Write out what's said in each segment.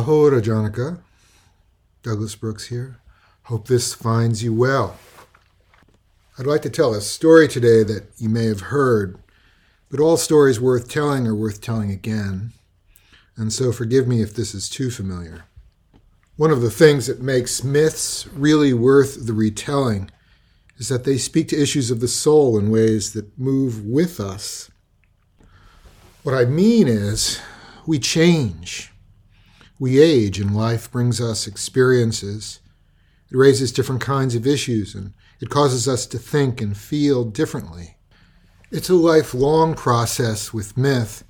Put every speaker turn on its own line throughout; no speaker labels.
Aho Rajanaka, Douglas Brooks here. Hope this finds you well. I'd like to tell a story today that you may have heard, but all stories worth telling are worth telling again, and so forgive me if this is too familiar. One of the things that makes myths really worth the retelling is that they speak to issues of the soul in ways that move with us. What I mean is, we change we age and life brings us experiences. It raises different kinds of issues and it causes us to think and feel differently. It's a lifelong process with myth,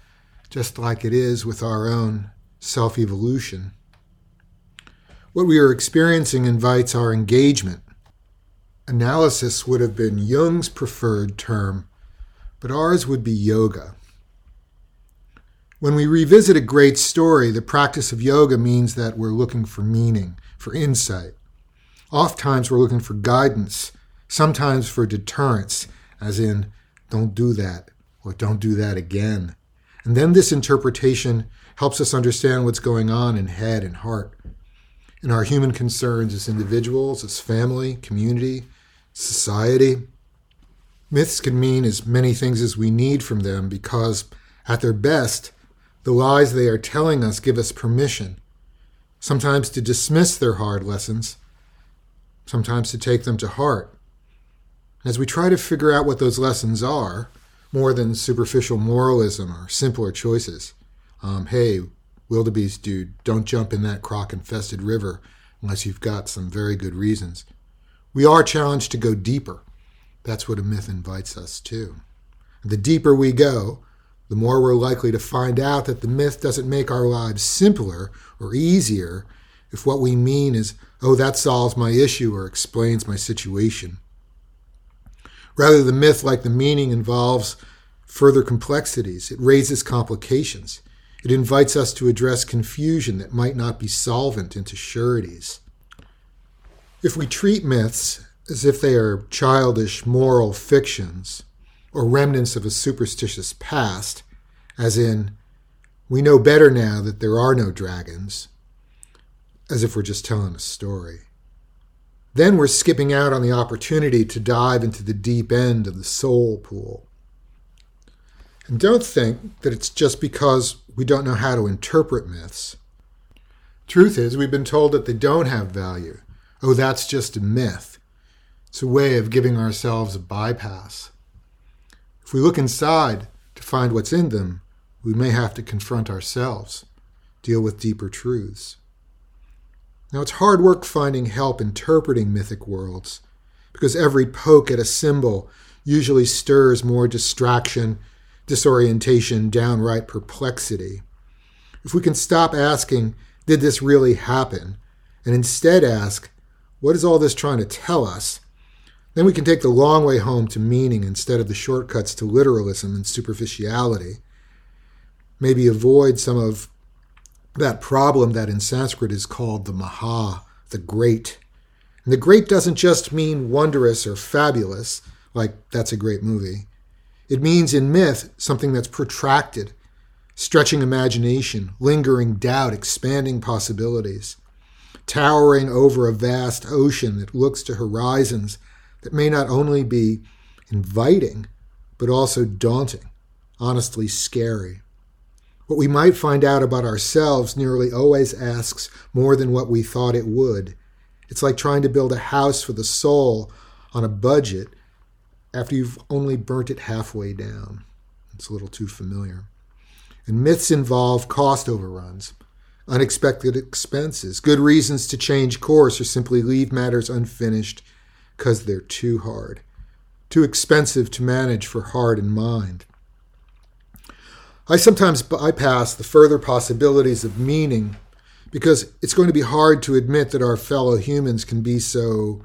just like it is with our own self evolution. What we are experiencing invites our engagement. Analysis would have been Jung's preferred term, but ours would be yoga. When we revisit a great story, the practice of yoga means that we're looking for meaning, for insight. Oftentimes we're looking for guidance, sometimes for deterrence, as in, don't do that, or don't do that again. And then this interpretation helps us understand what's going on in head and heart, in our human concerns as individuals, as family, community, society. Myths can mean as many things as we need from them because, at their best, the lies they are telling us give us permission, sometimes to dismiss their hard lessons, sometimes to take them to heart. As we try to figure out what those lessons are, more than superficial moralism or simpler choices, um, hey, wildebeest dude, don't jump in that croc infested river unless you've got some very good reasons. We are challenged to go deeper. That's what a myth invites us to. The deeper we go, the more we're likely to find out that the myth doesn't make our lives simpler or easier if what we mean is, oh, that solves my issue or explains my situation. Rather, the myth, like the meaning, involves further complexities. It raises complications. It invites us to address confusion that might not be solvent into sureties. If we treat myths as if they are childish moral fictions, or remnants of a superstitious past, as in, we know better now that there are no dragons, as if we're just telling a story. Then we're skipping out on the opportunity to dive into the deep end of the soul pool. And don't think that it's just because we don't know how to interpret myths. Truth is, we've been told that they don't have value. Oh, that's just a myth. It's a way of giving ourselves a bypass. If we look inside to find what's in them, we may have to confront ourselves, deal with deeper truths. Now, it's hard work finding help interpreting mythic worlds, because every poke at a symbol usually stirs more distraction, disorientation, downright perplexity. If we can stop asking, Did this really happen? and instead ask, What is all this trying to tell us? Then we can take the long way home to meaning instead of the shortcuts to literalism and superficiality. Maybe avoid some of that problem that in Sanskrit is called the Maha, the great. And the great doesn't just mean wondrous or fabulous, like that's a great movie. It means in myth something that's protracted, stretching imagination, lingering doubt, expanding possibilities, towering over a vast ocean that looks to horizons that may not only be inviting, but also daunting, honestly scary. What we might find out about ourselves nearly always asks more than what we thought it would. It's like trying to build a house for the soul on a budget after you've only burnt it halfway down. It's a little too familiar. And myths involve cost overruns, unexpected expenses, good reasons to change course or simply leave matters unfinished because they're too hard, too expensive to manage for heart and mind. I sometimes bypass the further possibilities of meaning because it's going to be hard to admit that our fellow humans can be so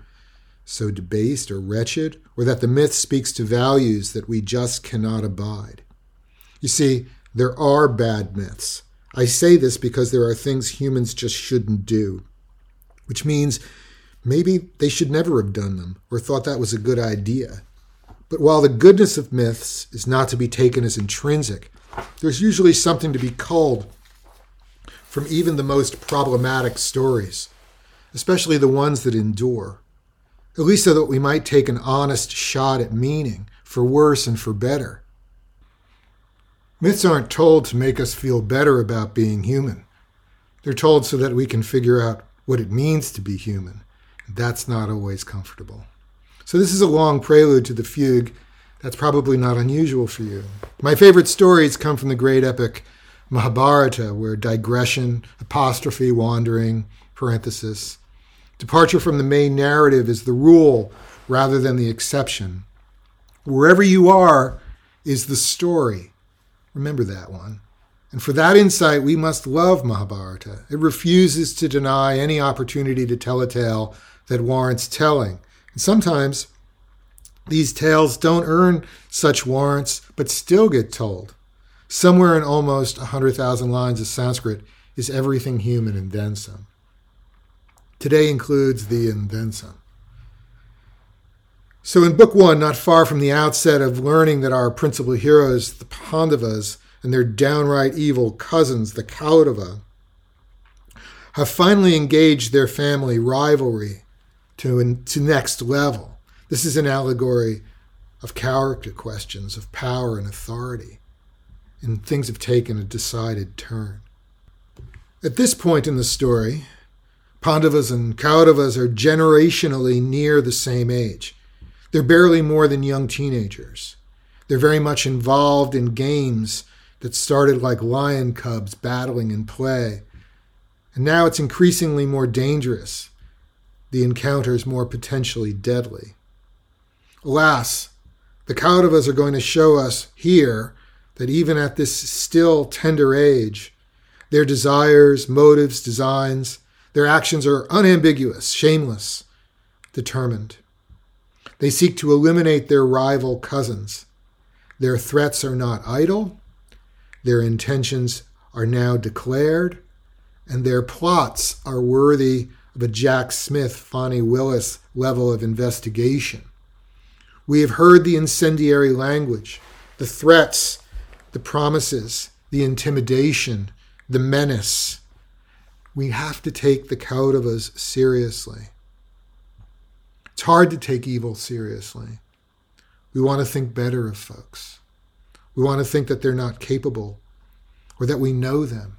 so debased or wretched, or that the myth speaks to values that we just cannot abide. You see, there are bad myths. I say this because there are things humans just shouldn't do, which means Maybe they should never have done them or thought that was a good idea. But while the goodness of myths is not to be taken as intrinsic, there's usually something to be culled from even the most problematic stories, especially the ones that endure, at least so that we might take an honest shot at meaning, for worse and for better. Myths aren't told to make us feel better about being human. They're told so that we can figure out what it means to be human. That's not always comfortable. So, this is a long prelude to the fugue. That's probably not unusual for you. My favorite stories come from the great epic Mahabharata, where digression, apostrophe, wandering, parenthesis, departure from the main narrative is the rule rather than the exception. Wherever you are is the story. Remember that one. And for that insight, we must love Mahabharata. It refuses to deny any opportunity to tell a tale that warrants telling. And sometimes these tales don't earn such warrants, but still get told. Somewhere in almost 100,000 lines of Sanskrit is everything human and then some. Today includes the and then some. So in book one, not far from the outset of learning that our principal heroes, the Pandavas, and their downright evil cousins, the Kaurava, have finally engaged their family rivalry to, to next level. This is an allegory of character questions, of power and authority, and things have taken a decided turn. At this point in the story, Pandavas and Kauravas are generationally near the same age. They're barely more than young teenagers. They're very much involved in games that started like lion cubs battling in play. And now it's increasingly more dangerous, the encounters more potentially deadly. Alas, the Kauravas are going to show us here that even at this still tender age, their desires, motives, designs, their actions are unambiguous, shameless, determined. They seek to eliminate their rival cousins. Their threats are not idle, their intentions are now declared, and their plots are worthy of a Jack Smith, Fani Willis level of investigation. We have heard the incendiary language, the threats, the promises, the intimidation, the menace. We have to take the Kauravas seriously. It's hard to take evil seriously. We want to think better of folks. We want to think that they're not capable, or that we know them,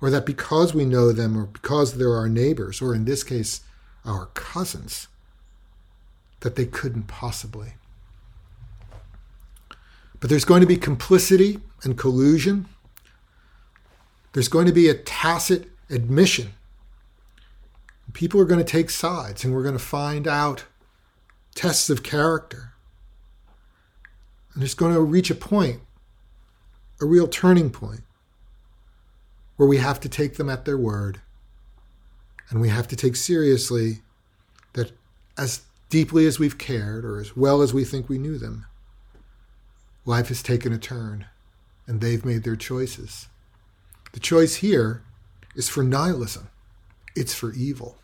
or that because we know them, or because they're our neighbors, or in this case, our cousins, that they couldn't possibly. But there's going to be complicity and collusion. There's going to be a tacit admission. People are going to take sides, and we're going to find out tests of character. And it's going to reach a point, a real turning point, where we have to take them at their word. And we have to take seriously that as deeply as we've cared, or as well as we think we knew them, life has taken a turn and they've made their choices. The choice here is for nihilism, it's for evil,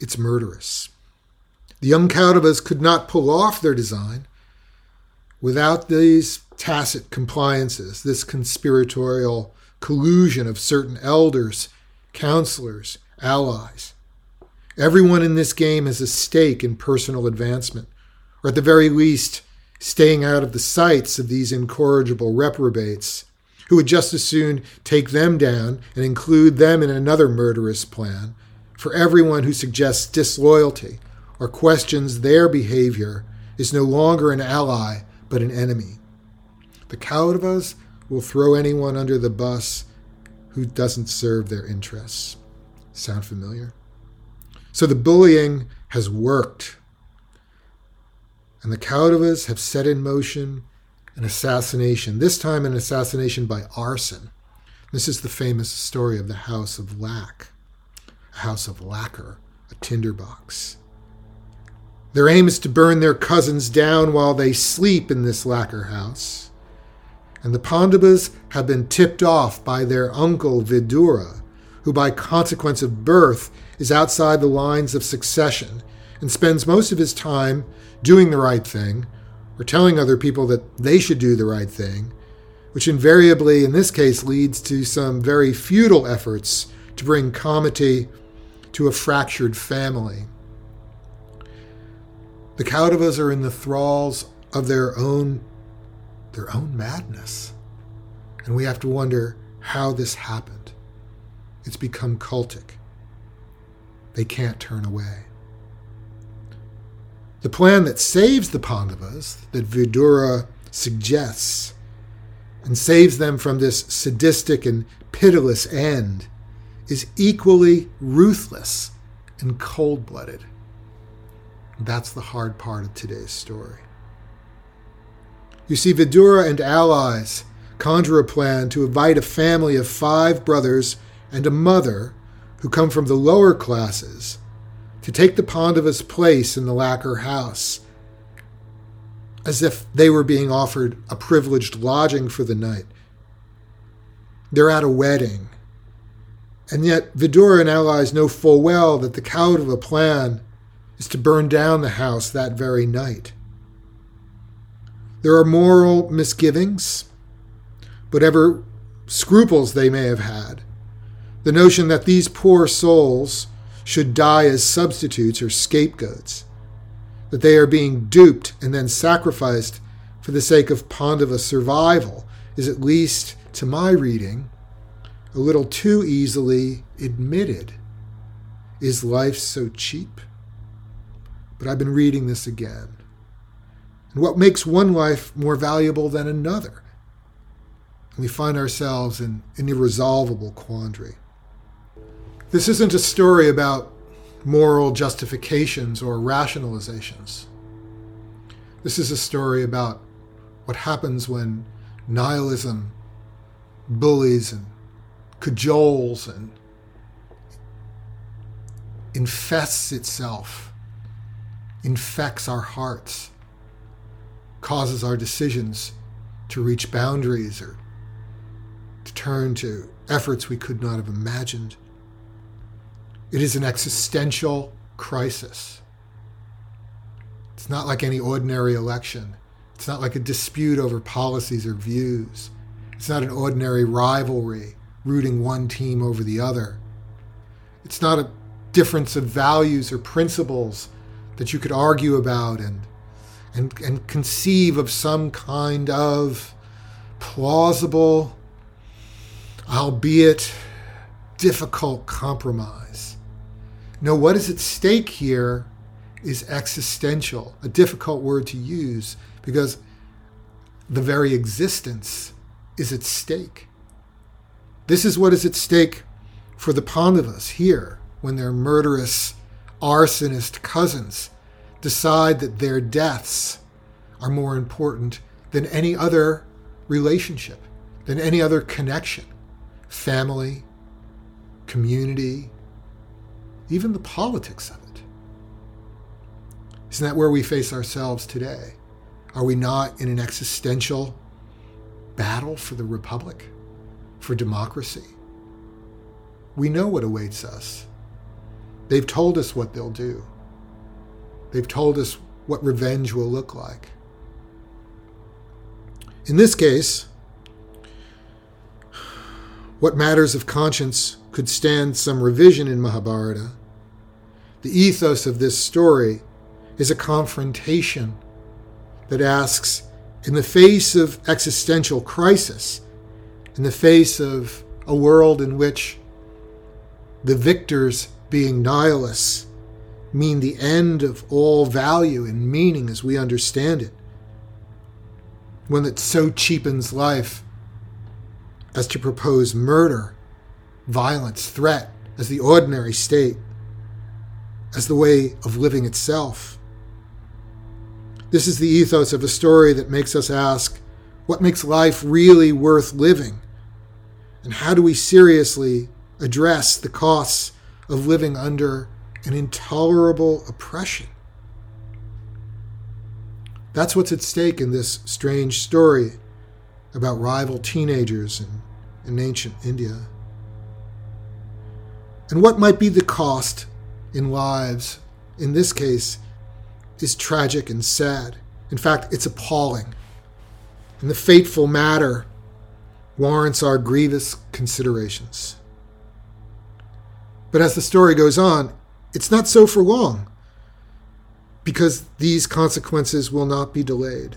it's murderous. The young Kauravas could not pull off their design without these tacit compliances, this conspiratorial collusion of certain elders, counselors, allies. Everyone in this game has a stake in personal advancement, or at the very least, staying out of the sights of these incorrigible reprobates, who would just as soon take them down and include them in another murderous plan. For everyone who suggests disloyalty or questions their behavior is no longer an ally, but an enemy. The Kauravas will throw anyone under the bus who doesn't serve their interests. Sound familiar? So the bullying has worked. And the Kauravas have set in motion an assassination, this time an assassination by arson. This is the famous story of the House of Lac, a house of lacquer, a tinderbox. Their aim is to burn their cousins down while they sleep in this lacquer house and the Pandavas have been tipped off by their uncle Vidura, who by consequence of birth is outside the lines of succession and spends most of his time doing the right thing or telling other people that they should do the right thing, which invariably, in this case, leads to some very futile efforts to bring comity to a fractured family. The Kauravas are in the thralls of their own their own madness. And we have to wonder how this happened. It's become cultic. They can't turn away. The plan that saves the Pandavas, that Vidura suggests, and saves them from this sadistic and pitiless end, is equally ruthless and cold blooded. That's the hard part of today's story. You see, Vidura and allies conjure a plan to invite a family of five brothers and a mother who come from the lower classes to take the Pandavas' place in the lacquer house, as if they were being offered a privileged lodging for the night. They're at a wedding, and yet Vidura and allies know full well that the Kaurava plan is to burn down the house that very night. There are moral misgivings, whatever scruples they may have had. The notion that these poor souls should die as substitutes or scapegoats, that they are being duped and then sacrificed for the sake of Pandava survival, is at least, to my reading, a little too easily admitted. Is life so cheap? But I've been reading this again and what makes one life more valuable than another. And we find ourselves in an irresolvable quandary. This isn't a story about moral justifications or rationalizations. This is a story about what happens when nihilism bullies and cajoles and infests itself, infects our hearts causes our decisions to reach boundaries or to turn to efforts we could not have imagined. It is an existential crisis. It's not like any ordinary election. It's not like a dispute over policies or views. It's not an ordinary rivalry rooting one team over the other. It's not a difference of values or principles that you could argue about and and, and conceive of some kind of plausible, albeit difficult compromise. No, what is at stake here is existential, a difficult word to use because the very existence is at stake. This is what is at stake for the Pandavas here when their murderous arsonist cousins decide that their deaths are more important than any other relationship, than any other connection, family, community, even the politics of it. Isn't that where we face ourselves today? Are we not in an existential battle for the republic, for democracy? We know what awaits us. They've told us what they'll do. They've told us what revenge will look like. In this case, what matters of conscience could stand some revision in Mahabharata. The ethos of this story is a confrontation that asks, in the face of existential crisis, in the face of a world in which the victors being nihilists mean the end of all value and meaning as we understand it. One that so cheapens life as to propose murder, violence, threat as the ordinary state, as the way of living itself. This is the ethos of a story that makes us ask what makes life really worth living? And how do we seriously address the costs of living under an intolerable oppression. That's what's at stake in this strange story about rival teenagers in, in ancient India. And what might be the cost in lives, in this case, is tragic and sad. In fact, it's appalling. And the fateful matter warrants our grievous considerations. But as the story goes on, it's not so for long, because these consequences will not be delayed.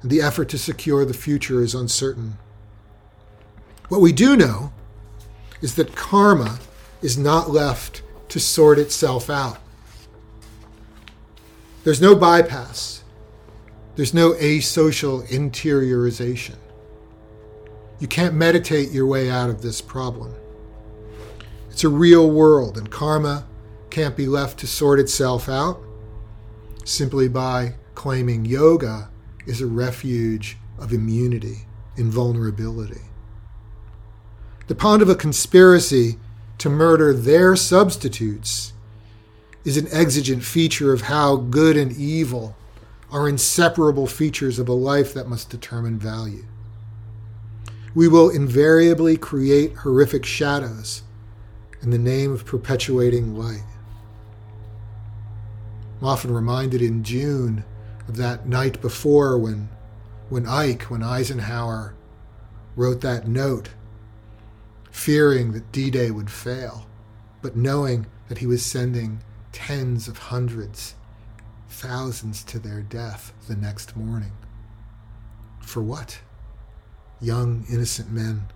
And the effort to secure the future is uncertain. What we do know is that karma is not left to sort itself out. There's no bypass. There's no asocial interiorization. You can't meditate your way out of this problem. It's a real world, and karma can't be left to sort itself out simply by claiming yoga is a refuge of immunity, invulnerability. The Pandava conspiracy to murder their substitutes is an exigent feature of how good and evil are inseparable features of a life that must determine value. We will invariably create horrific shadows in the name of perpetuating light. I'm often reminded in June of that night before when, when Ike, when Eisenhower wrote that note, fearing that D Day would fail, but knowing that he was sending tens of hundreds, thousands to their death the next morning. For what? Young, innocent men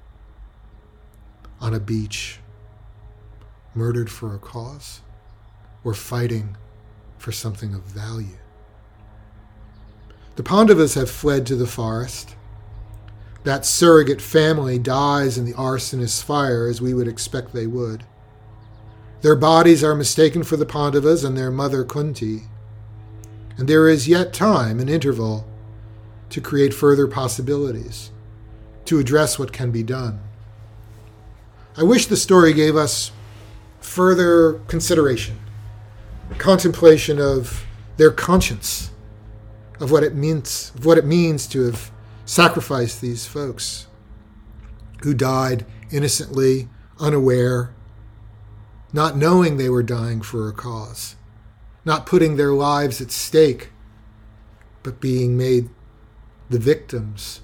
on a beach, murdered for a cause, or fighting for something of value. The Pandavas have fled to the forest. That surrogate family dies in the arsonist's fire, as we would expect they would. Their bodies are mistaken for the Pandavas and their mother Kunti, and there is yet time, an interval, to create further possibilities, to address what can be done. I wish the story gave us further consideration, contemplation of their conscience, of what it means, of what it means to have sacrificed these folks who died innocently, unaware, not knowing they were dying for a cause, not putting their lives at stake, but being made the victims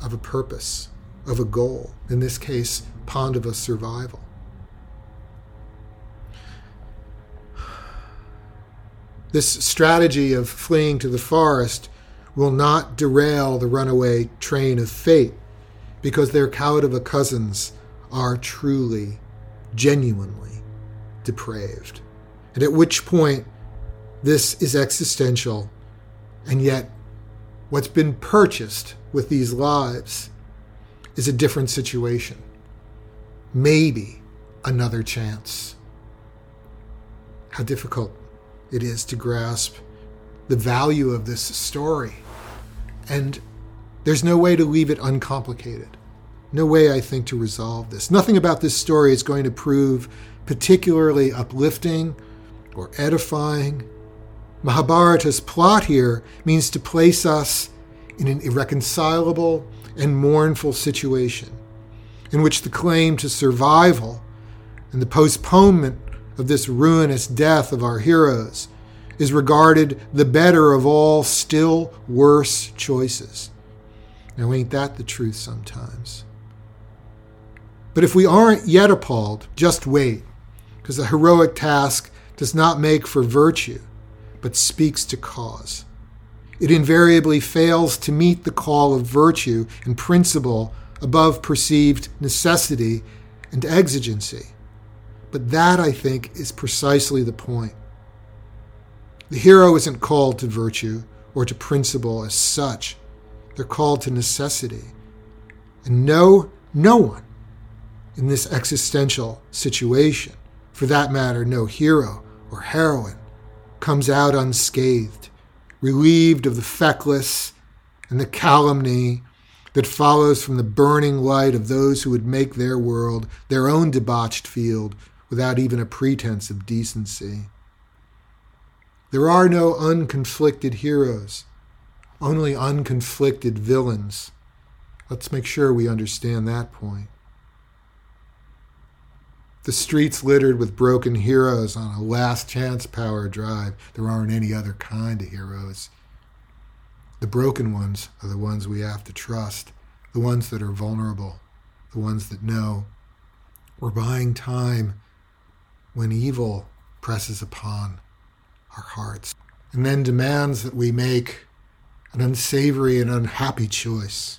of a purpose, of a goal, in this case, Pandava survival. This strategy of fleeing to the forest will not derail the runaway train of fate because their Kaurava cousins are truly, genuinely depraved. And at which point, this is existential, and yet what's been purchased with these lives is a different situation. Maybe another chance. How difficult it is to grasp the value of this story. And there's no way to leave it uncomplicated. No way, I think, to resolve this. Nothing about this story is going to prove particularly uplifting or edifying. Mahabharata's plot here means to place us in an irreconcilable and mournful situation in which the claim to survival and the postponement of this ruinous death of our heroes is regarded the better of all still worse choices. Now, ain't that the truth sometimes? But if we aren't yet appalled, just wait because the heroic task does not make for virtue, but speaks to cause. It invariably fails to meet the call of virtue and principle above perceived necessity and exigency. But that, I think, is precisely the point. The hero isn't called to virtue or to principle as such, they're called to necessity. And no, no one in this existential situation for that matter, no hero or heroine, comes out unscathed, relieved of the feckless and the calumny that follows from the burning light of those who would make their world their own debauched field without even a pretense of decency. There are no unconflicted heroes, only unconflicted villains. Let's make sure we understand that point. The streets littered with broken heroes on a last chance power drive. There aren't any other kind of heroes. The broken ones are the ones we have to trust, the ones that are vulnerable, the ones that know. We're buying time when evil presses upon our hearts and then demands that we make an unsavory and unhappy choice.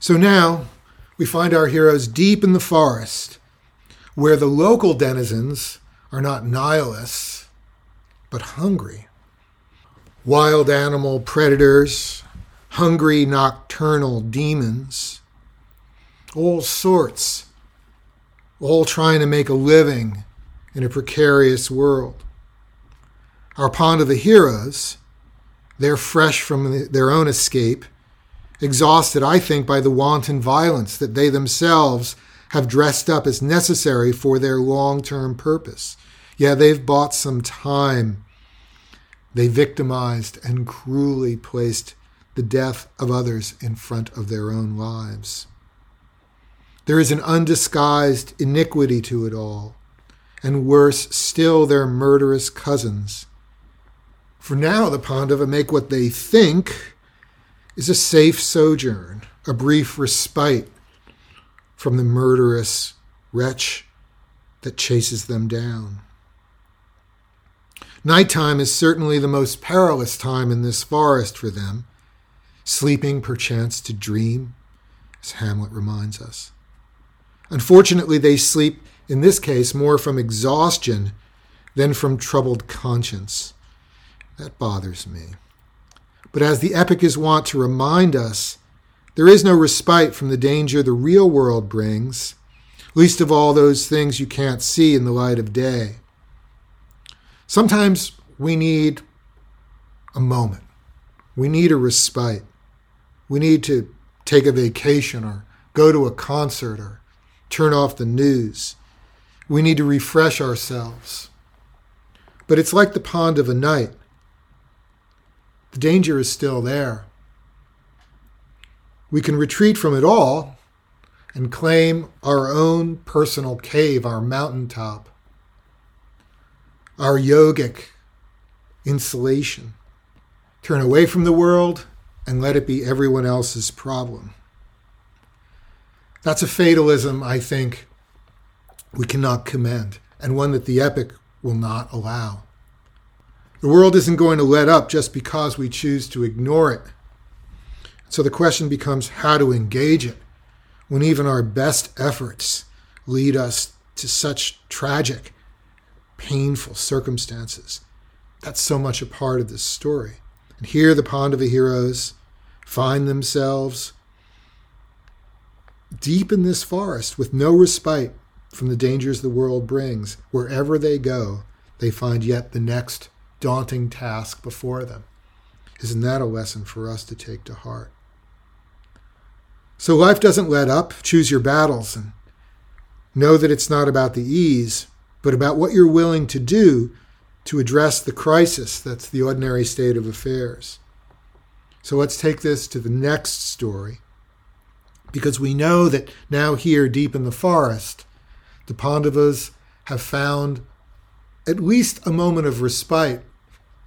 So now we find our heroes deep in the forest, where the local denizens are not nihilists, but hungry. Wild animal predators, hungry nocturnal demons, all sorts, all trying to make a living in a precarious world. Our Pandava heroes, they're fresh from their own escape exhausted, I think, by the wanton violence that they themselves have dressed up as necessary for their long term purpose. Yeah, they've bought some time. They victimized and cruelly placed the death of others in front of their own lives. There is an undisguised iniquity to it all, and worse still, their murderous cousins. For now, the Pandava make what they think is a safe sojourn, a brief respite from the murderous wretch that chases them down. Nighttime is certainly the most perilous time in this forest for them, sleeping perchance to dream, as Hamlet reminds us. Unfortunately, they sleep, in this case, more from exhaustion than from troubled conscience. That bothers me. But as the epic is wont to remind us, there is no respite from the danger the real world brings, least of all those things you can't see in the light of day. Sometimes we need a moment. We need a respite. We need to take a vacation or go to a concert or turn off the news. We need to refresh ourselves. But it's like the pond of a night. The danger is still there. We can retreat from it all and claim our own personal cave, our mountaintop, our yogic insulation. Turn away from the world and let it be everyone else's problem. That's a fatalism, I think, we cannot commend, and one that the epic will not allow. The world isn't going to let up just because we choose to ignore it. So the question becomes how to engage it when even our best efforts lead us to such tragic, painful circumstances. That's so much a part of this story. And here the Pandava heroes find themselves deep in this forest with no respite from the dangers the world brings. Wherever they go, they find yet the next daunting task before them. Isn't that a lesson for us to take to heart? So life doesn't let up. Choose your battles and know that it's not about the ease, but about what you're willing to do to address the crisis that's the ordinary state of affairs. So let's take this to the next story, because we know that now, here deep in the forest, the Pandavas have found at least a moment of respite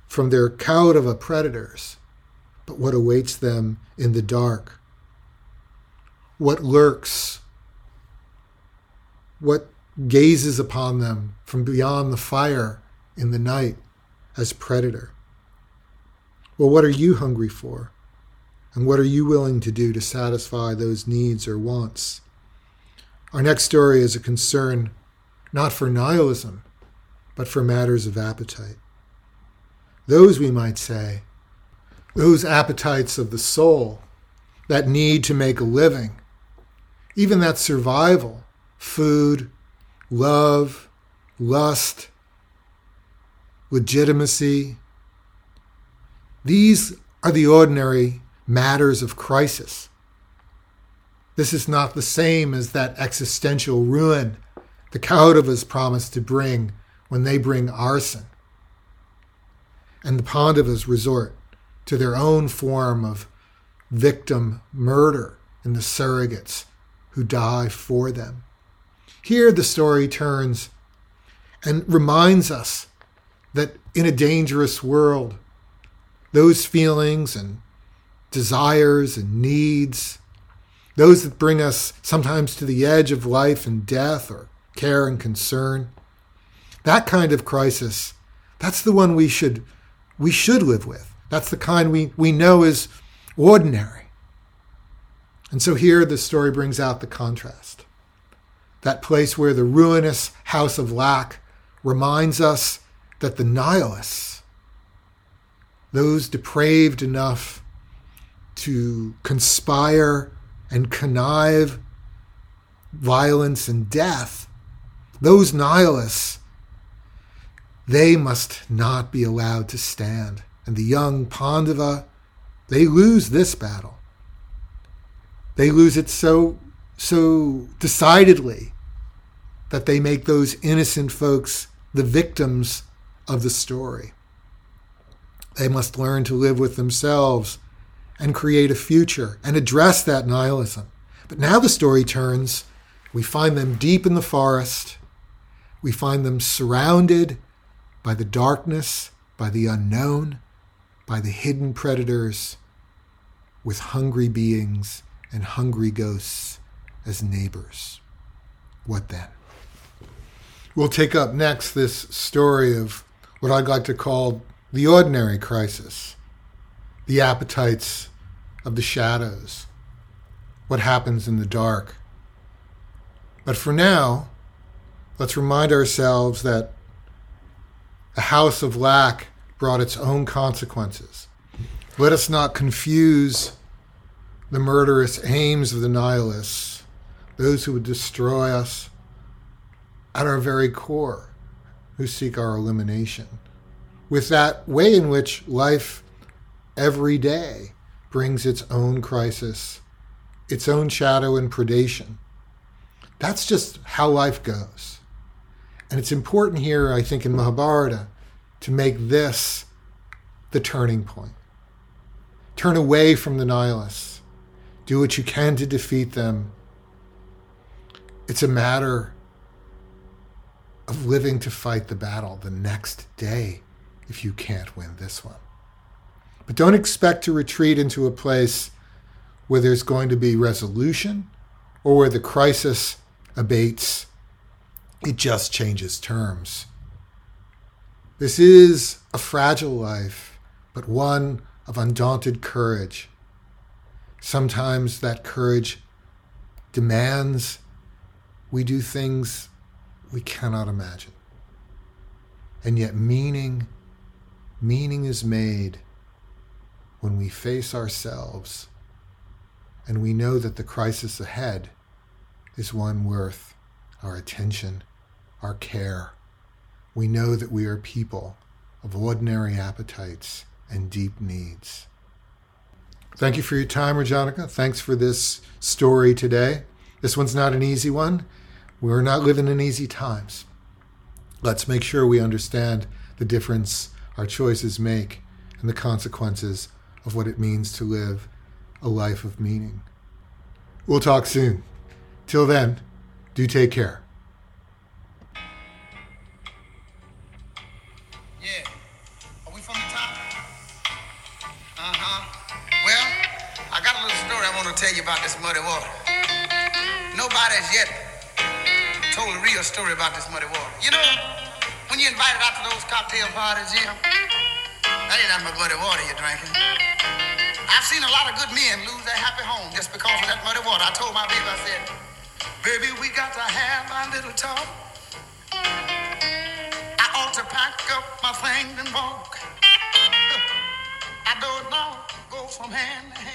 from their Kaurava predators, but what awaits them in the dark, what lurks, what gazes upon them from beyond the fire in the night as predator. Well, what are you hungry for? And what are you willing to do to satisfy those needs or wants? Our next story is a concern not for nihilism, but for matters of appetite. Those, we might say, those appetites of the soul, that need to make a living, even that survival, food, love, lust, legitimacy, these are the ordinary matters of crisis. This is not the same as that existential ruin the Kauravas promise to bring when they bring arson and the Pandavas resort to their own form of victim murder in the surrogates who die for them. Here the story turns and reminds us that in a dangerous world, those feelings and desires and needs, those that bring us sometimes to the edge of life and death or care and concern. That kind of crisis, that's the one we should we should live with. That's the kind we, we know is ordinary. And so here the story brings out the contrast. That place where the ruinous house of Lac reminds us that the nihilists, those depraved enough to conspire and connive violence and death, those nihilists, they must not be allowed to stand. And the young Pandava, they lose this battle. They lose it so so decidedly that they make those innocent folks the victims of the story. They must learn to live with themselves and create a future and address that nihilism. But now the story turns. We find them deep in the forest. We find them surrounded by the darkness, by the unknown, by the hidden predators, with hungry beings and hungry ghosts as neighbors. What then? We'll take up next this story of what I'd like to call the ordinary crisis, the appetites of the shadows, what happens in the dark. But for now, let's remind ourselves that a house of Lac brought its own consequences. Let us not confuse the murderous aims of the nihilists, those who would destroy us at our very core, who seek our elimination, with that way in which life every day brings its own crisis, its own shadow and predation. That's just how life goes. And it's important here, I think, in Mahabharata to make this the turning point. Turn away from the nihilists. Do what you can to defeat them. It's a matter of living to fight the battle the next day if you can't win this one. But don't expect to retreat into a place where there's going to be resolution or where the crisis abates. It just changes terms. This is a fragile life, but one of undaunted courage. Sometimes that courage demands we do things we cannot imagine. And yet, meaning, meaning is made when we face ourselves and we know that the crisis ahead is one worth our attention, our care. We know that we are people of ordinary appetites and deep needs. Thank you for your time, Rajanaka. Thanks for this story today. This one's not an easy one. We're not living in easy times. Let's make sure we understand the difference our choices make and the consequences of what it means to live a life of meaning. We'll talk soon. Till then, do take care.
Yeah. Are we from the top? Uh huh. Well, I got a little story I want to tell you about this muddy water. Nobody's yet told a real story about this muddy water. You know, when you're invited out to those cocktail parties, yeah, that ain't nothing but muddy water you're drinking. I've seen a lot of good men lose their happy home just because of that muddy water. I told my baby, I said, baby, we got to have our little talk. I ought to pack up my things and walk. I don't know, go from hand to hand.